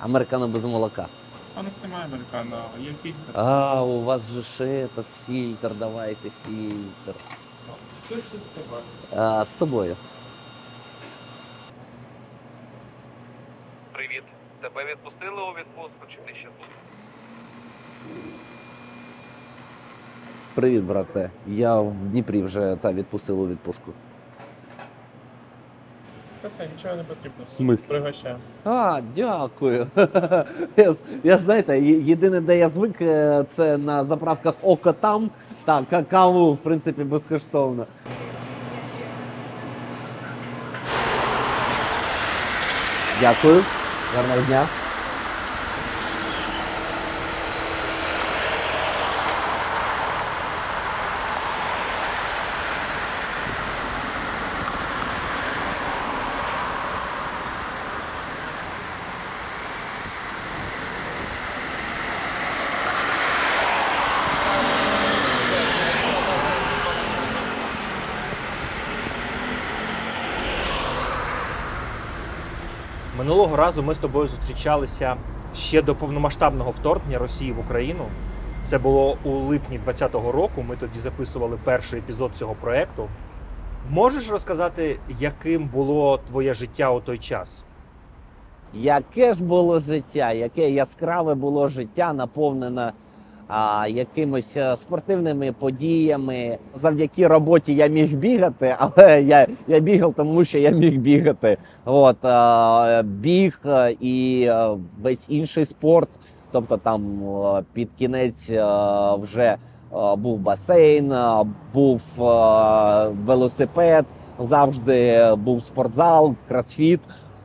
Американо без молока. А нас немає американо, є фільтр. А, у вас же ж этот фільтр, давайте фільтр. Що ж тут тебе? А, з собою. Привіт. Тебе відпустили у відпустку чи ти ще тут? Привіт, брате. Я в Дніпрі вже та відпустив у відпустку. Та все, нічого не потрібно. смислі? А, дякую. Я, я знаєте, є- єдине, де я звик, е, це на заправках око там. Так, ка- каву, в принципі, безкоштовно. Дякую. Гарного дня. Минулого разу ми з тобою зустрічалися ще до повномасштабного вторгнення Росії в Україну. Це було у липні 2020 року. Ми тоді записували перший епізод цього проекту. Можеш розказати, яким було твоє життя у той час? Яке ж було життя, яке яскраве було життя, наповнене а, якимись е, спортивними подіями. Завдяки роботі я міг бігати, але я, я бігав, тому що я міг бігати. От, а, біг е, і е, весь інший спорт. Тобто там е, під кінець е, вже е, був басейн, е, був е, велосипед, завжди був спортзал, кросфіт.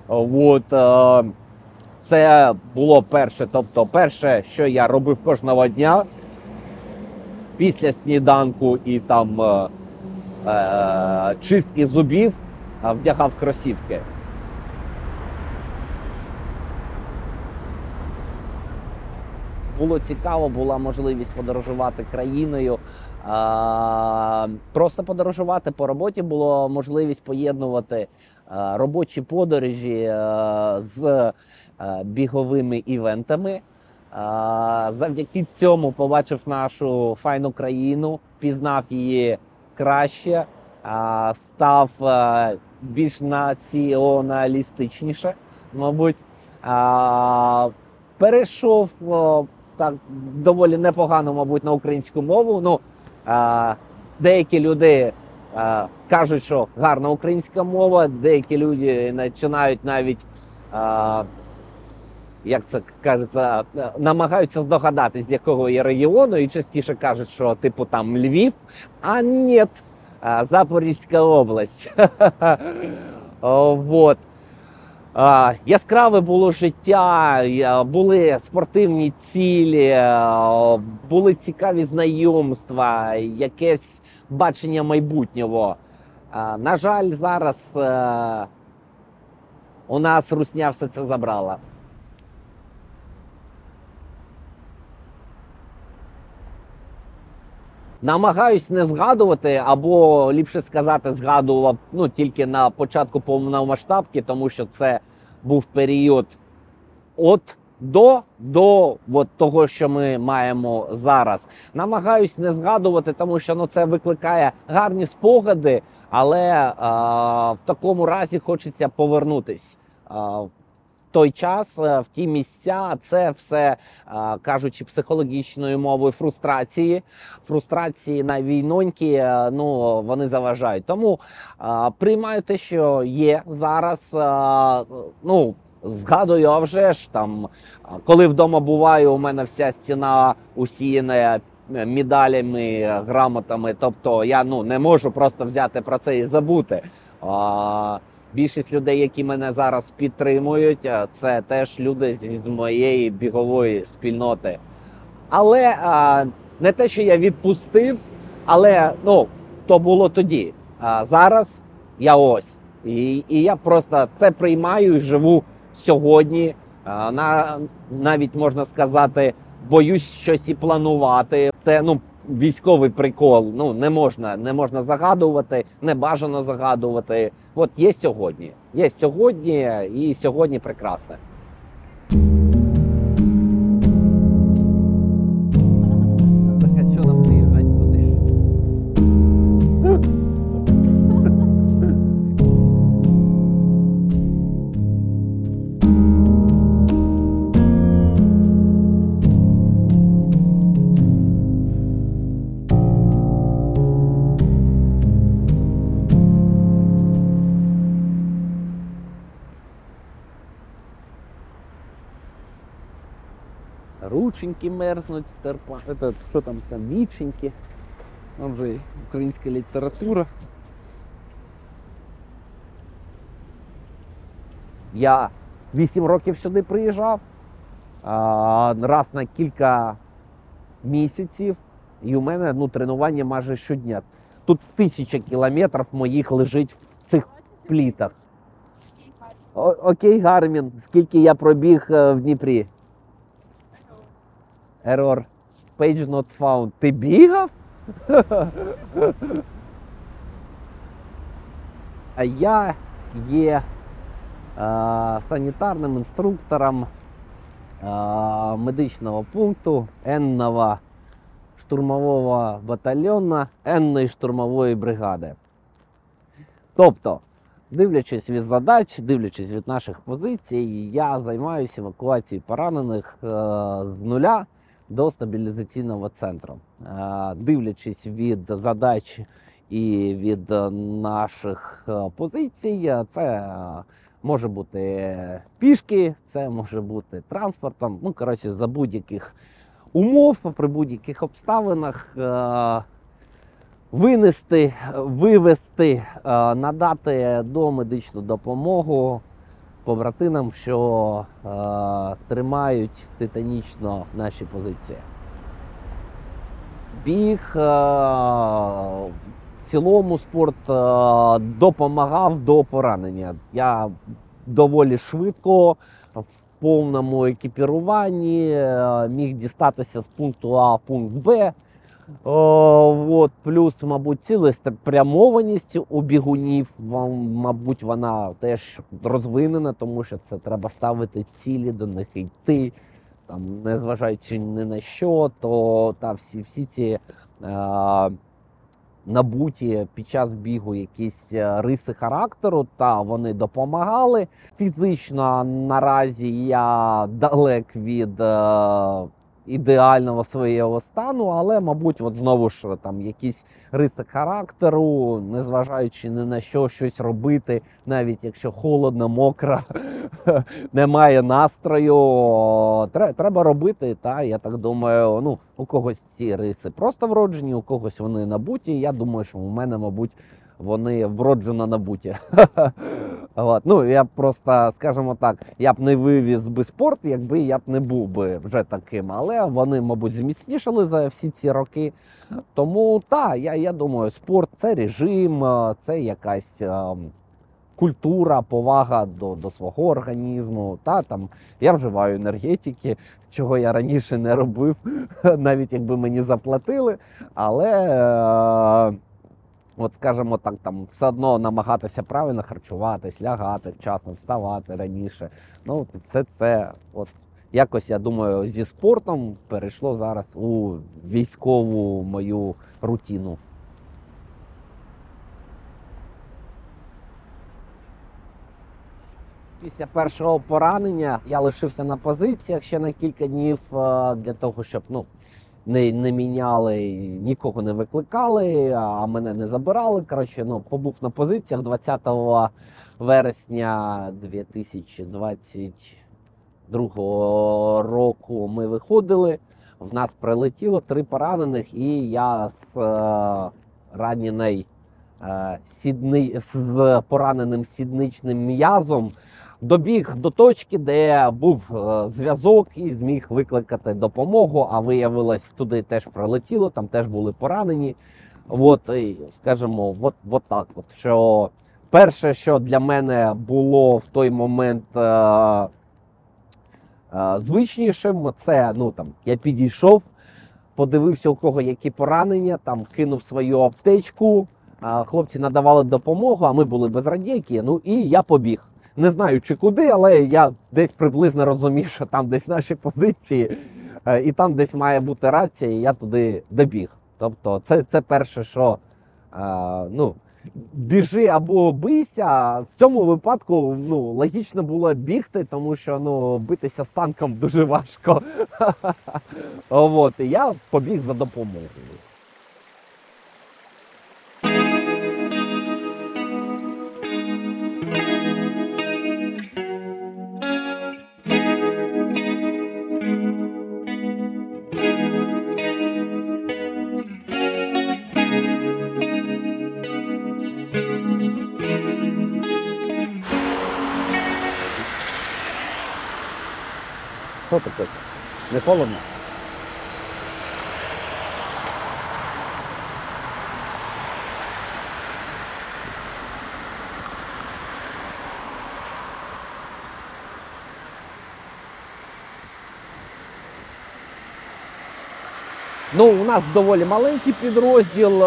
От, е, це було перше. Тобто, перше, що я робив кожного дня після сніданку і там е, е, чистки зубів, е, вдягав кросівки. Було цікаво, була можливість подорожувати країною. А, просто подорожувати по роботі було можливість поєднувати а, робочі подорожі е, з е, біговими івентами. Завдяки цьому побачив нашу файну країну, пізнав її краще, став е, більш націоналістичніше, мабуть. Перейшов так доволі непогано, мабуть, на українську мову. Ну, деякі люди кажуть, що гарна українська мова, деякі люди починають навіть, як це кажеться, намагаються здогадатись, з якого є регіону, і частіше кажуть, що типу там Львів, а ні, Запорізька область. Вот. Яскраве було життя, були спортивні цілі, були цікаві знайомства, якесь бачення майбутнього. На жаль, зараз е, у нас русня все це забрала. Намагаюсь не згадувати, або ліпше сказати, згадував ну тільки на початку повномасштабки, тому що це був період от до до от того, що ми маємо зараз. Намагаюсь не згадувати, тому що ну це викликає гарні спогади, але а, в такому разі хочеться повернутись. А, в той час е, в ті місця це все кажучи психологічною мовою фрустрації. Фрустрації на війноньки е, ну вони заважають. Тому приймаю те, що є зараз. Ну згадую, а вже ж там, коли вдома буваю, у мене вся стіна усіяна е, медалями, грамотами. Тобто я ну не можу просто взяти про це і забути. Більшість людей, які мене зараз підтримують, е, це теж люди з моєї бігової спільноти. Але а, не те, що я відпустив, але ну, то було тоді. А зараз я ось. І, і я просто це приймаю і живу сьогодні. А, на, навіть можна сказати, боюсь щось і планувати. Це ну. Військовий прикол, ну не можна, не можна загадувати, не бажано загадувати. От є сьогодні. Є сьогодні, і сьогодні прекрасне. Рученьки мерзнуть, стерпа. Это, що там там віченьки. Там вже українська література. Я 8 років сюди приїжджав. Раз на кілька місяців. І у мене ну, тренування майже щодня. Тут тисяча кілометрів моїх лежить в цих плітах. О- окей, Гармін. Скільки я пробіг е, в Дніпрі? Error. Page not found. Ти бігав? А я є е, санітарним інструктором е, медичного пункту Енного штурмового батальйону Енної штурмової бригади. Тобто, дивлячись від задач, дивлячись від наших позицій, я займаюся евакуацією поранених е, з нуля до стабілізаційного центру. Е, Дивлячись від задач і від наших е, позицій, е, це може бути пішки, це може бути транспортом. Ну, коротше, за будь-яких умов, при будь-яких обставинах. Винести, вивести, надати домедичну допомогу побратинам, що е, тримають титанічно наші позиції. Біг е, в цілому спорт е, допомагав до поранення. Я доволі швидко в повному екіпіруванні е, міг дістатися з пункту А в пункт Б. О, от, плюс, мабуть, цілеспрямованість у бігунів, мабуть, вона теж розвинена, тому що це треба ставити цілі, до них йти. Там, незважаючи ні на що, то та, всі, всі ці е, набуті під час бігу якісь е, риси характеру, та вони допомагали. Фізично наразі я далек від е, ідеального свого стану, але, мабуть, от знову ж там якісь риси характеру, незважаючи ні на що щось робити, навіть якщо холодно, мокро, немає настрою. тре- Треба робити. Та я так думаю, ну у когось ці риси просто вроджені, у когось вони набуті. Я думаю, що у мене, мабуть, вони вроджено набуті. От. Ну, я просто, скажімо так, я б не вивіз би спорт, якби я б не був би вже таким. Але вони, мабуть, зміцнішали за всі ці роки. Тому так, я, я думаю, спорт це режим, е, це якась е, культура, повага до, до свого організму. Та, там, я вживаю енергетики, чого я раніше не робив, навіть якби мені заплатили. Але. Е, От, скажімо так, там все одно намагатися правильно харчуватись, лягати вчасно, вставати раніше. Ну, все це, от якось я думаю, зі спортом перейшло зараз у військову мою рутину. Після першого поранення я лишився на позиціях ще на кілька днів е, для того, щоб ну, не, не міняли, нікого не викликали, а мене не забирали. Коротше, ну, побув на позиціях 20 вересня 2022 року ми виходили. В нас прилетіло три поранених, і я з е, ранений, е, сідни, з пораненим сідничним м'язом добіг до точки, де був е, зв'язок і зміг викликати допомогу. А виявилось, туди теж прилетіло, там теж були поранені. От, і, скажімо, от, от так. От, що перше, що для мене було в той момент е, е, звичнішим, це ну там я підійшов, подивився, у кого які поранення, там кинув свою аптечку. Хлопці надавали допомогу, а ми були без радійки. Ну і я побіг. Не знаю чи куди, але я десь приблизно розумів, що там десь наші позиції, е, і там десь має бути рація, і я туди добіг. Тобто, це, це перше, що е, ну, біжи або бийся. В цьому випадку ну, логічно було бігти, тому що ну, битися з танком дуже важко. От, я побіг за допомогою. Що таке? Не холодно? Ну, у нас доволі маленький підрозділ.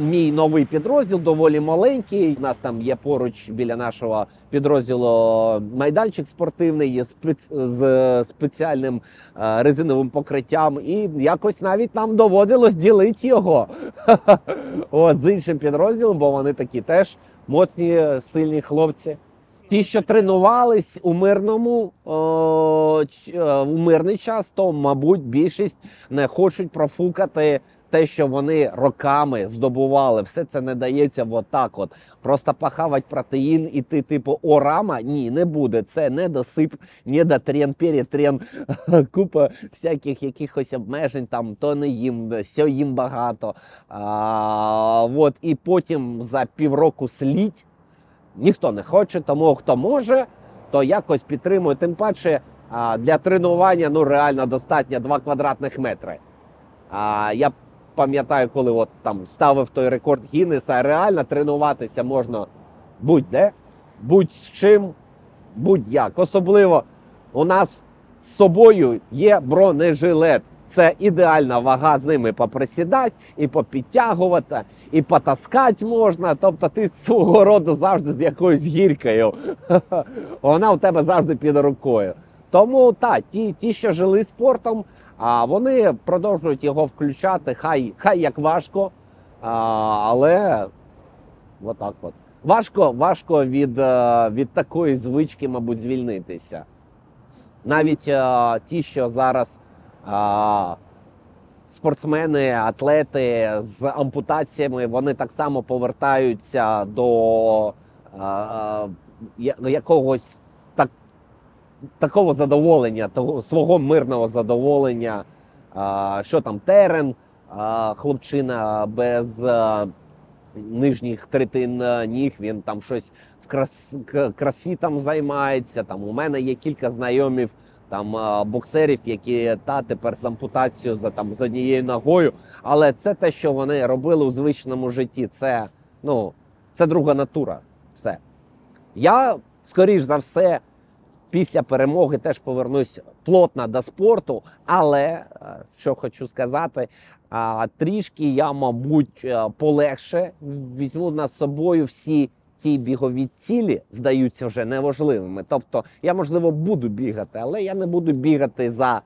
Мій новий підрозділ доволі маленький. У нас там є поруч біля нашого підрозділу майданчик спортивний з спеціальним резиновим покриттям. І якось навіть нам доводилось ділити його От, з іншим підрозділом, бо вони такі теж моцні, сильні хлопці. Ті, що тренувались у мирному о, е, у мирний час, то мабуть більшість не хочуть профукати те, що вони роками здобували. Все це не дається отак. От просто похавать протеїн, і ти, типу, орама. Ні, не буде. Це не досип, не дотрен, перетрен, купа всяких якихось обмежень. Там то не їм, сьо їм багато. А, от, і потім за півроку слідь. Ніхто не хоче, тому хто може, то якось підтримує. Тим паче для тренування ну реально достатньо 2 квадратних метри. А, я пам'ятаю, коли от там ставив той рекорд Гіннеса, реально тренуватися можна будь-де, будь-з чим, будь-як. Особливо у нас з собою є бронежилет. Це ідеальна вага з ними поприсідати і попідтягувати, і потаскати можна. Тобто ти свого роду завжди з якоюсь гіркою. Вона у тебе завжди під рукою. Тому так, ті, ті, що жили спортом, а вони продовжують його включати. Хай, хай як важко, а, але отак от. Важко, важко від, е, від такої звички, мабуть, звільнитися. Навіть е, ті, що зараз а, спортсмени, атлети з ампутаціями, вони так само повертаються до якогось так, такого задоволення, того свого мирного задоволення. Що там терен, хлопчина без нижніх третин ніг, він там щось в крас, к- кросфітом займається. Там у мене є кілька знайомів там боксерів, які та тепер з ампутацією за там з однією ногою. Але це те, що вони робили у звичному житті. Це ну це друга натура. Все. Я скоріш за все. Після перемоги теж повернусь плотно до спорту, але е, що хочу сказати, а, трішки я, мабуть, е, полегше візьму на собою всі ті бігові цілі, здаються вже неважливими. Тобто, я можливо буду бігати, але я не буду бігати за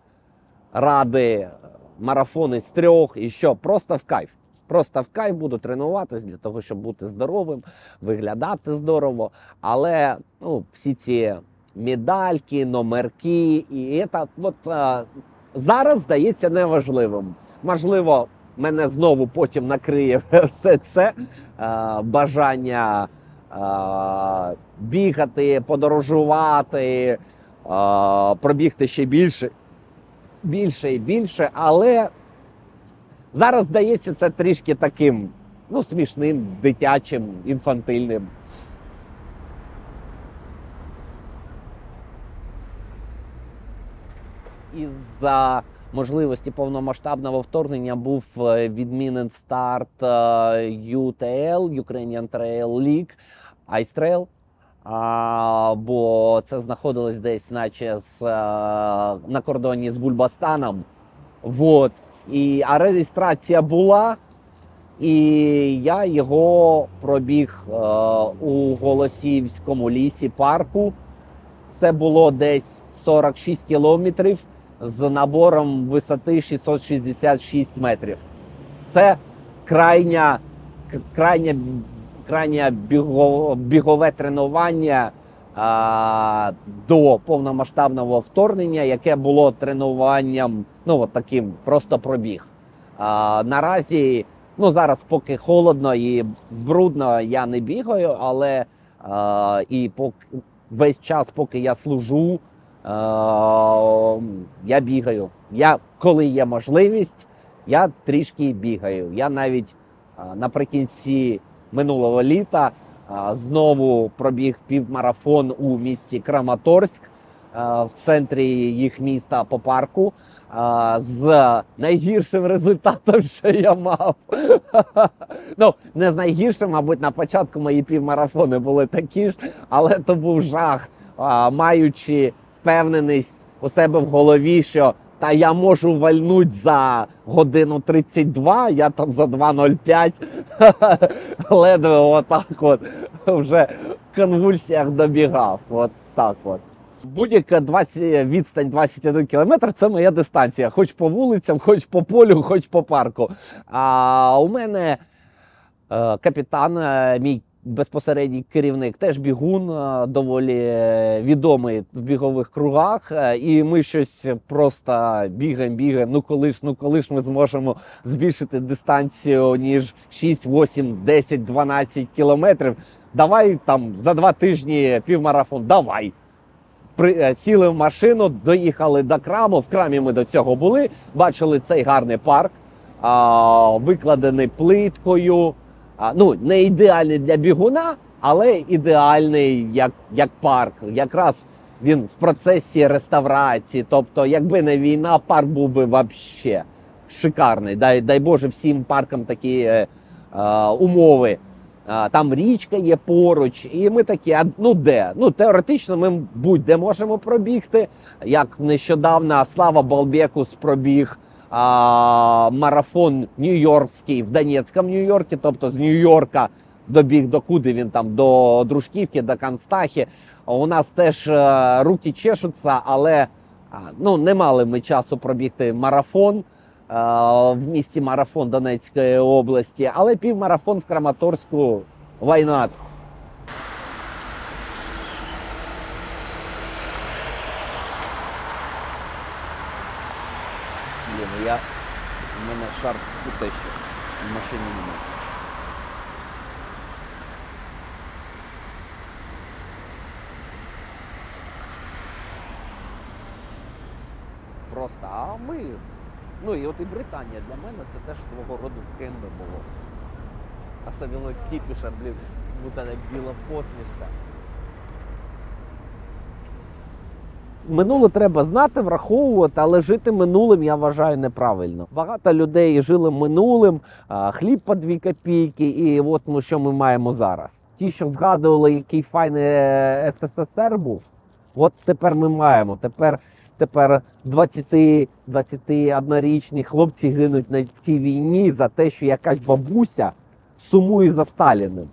ради е, марафони з трьох і що, просто в кайф. Просто в кайф буду тренуватись для того, щоб бути здоровим, виглядати здорово. Але ну, всі ці медальки, номерки, і це от, е, зараз здається неважливим. Можливо, мене знову потім накриє все це е, бажання бігати, подорожувати, пробігти ще більше, більше і більше. Але зараз здається це трішки таким ну, смішним, дитячим, інфантильним. із-за можливості повномасштабного вторгнення був е, відмінен старт е, UTL, Ukrainian Trail League, Ice Trail. А, бо це знаходилось десь, наче з, е, на кордоні з Бульбастаном. Вот. І, а реєстрація була, і я його пробіг е, у Голосіївському лісі парку. Це було десь 46 кілометрів з набором висоти 666 метрів. Це крайня, крайня, крайня біго, бігове тренування а, до повномасштабного вторгнення, яке було тренуванням, ну от таким просто пробіг. А, наразі, ну зараз поки холодно і брудно, я не бігаю, але а, і поки весь час, поки я служу, е, я бігаю. Я, коли є можливість, я трішки бігаю. Я навіть наприкінці минулого літа е, знову пробіг півмарафон у місті Краматорськ. в центрі їх міста по парку. е, З найгіршим результатом, що я мав. Ну, не з найгіршим, мабуть, на початку мої півмарафони були такі ж, але то був жах, маючи впевненість у себе в голові, що та я можу вальнуть за годину 32, я там за 2.05 ледве отак от вже в конвульсіях добігав. От так от. Будь-яка 20, відстань 21 кілометр це моя дистанція. Хоч по вулицям, хоч по полю, хоч по парку. А у мене е, капітан, е, мій безпосередній керівник, теж бігун, е, доволі е, відомий в бігових кругах. Е, І ми щось просто бігаємо, бігаємо. Ну коли ж, ну коли ж ми зможемо збільшити дистанцію ніж 6, 8, 10, 12 кілометрів. Давай там за два тижні півмарафон. Давай. При, сіли в машину, доїхали до краму. В крамі ми до цього були. Бачили цей гарний парк, а, викладений плиткою. Ну, не ідеальний для бігуна, але ідеальний як, як парк. Якраз він в процесі реставрації. Тобто, якби не війна, парк був би вообще шикарний. Дай, дай Боже всім паркам такі е, е, умови. Там річка є поруч, і ми такі, а ну де? Ну теоретично ми будь-де можемо пробігти. Як нещодавно Слава Балбекус пробіг а, марафон Нью-Йоркський в Донецькому Нью-Йоркі, тобто з Нью-Йорка добіг до куди він там, до Дружківки, до Констахи. У нас теж е, руки чешуться, але а, ну, не мали ми часу пробігти марафон е, в місті Марафон Донецької області, але півмарафон в Краматорську вайнат. Блін, ну я у мене шар те що в машині немає. Просто, а ми. Ну і от і Британія для мене це теж свого роду кемби було. Особливо кіпіша, блін, як біла посмішка. Минуле треба знати, враховувати, але жити минулим я вважаю неправильно. Багато людей жили минулим, хліб по дві копійки, і от ну, що ми маємо зараз. Ті, що згадували, який файний е, СССР був, от тепер ми маємо. Тепер тепер 20-21-річні хлопці гинуть на цій війні за те, що якась бабуся сумує за Сталіним.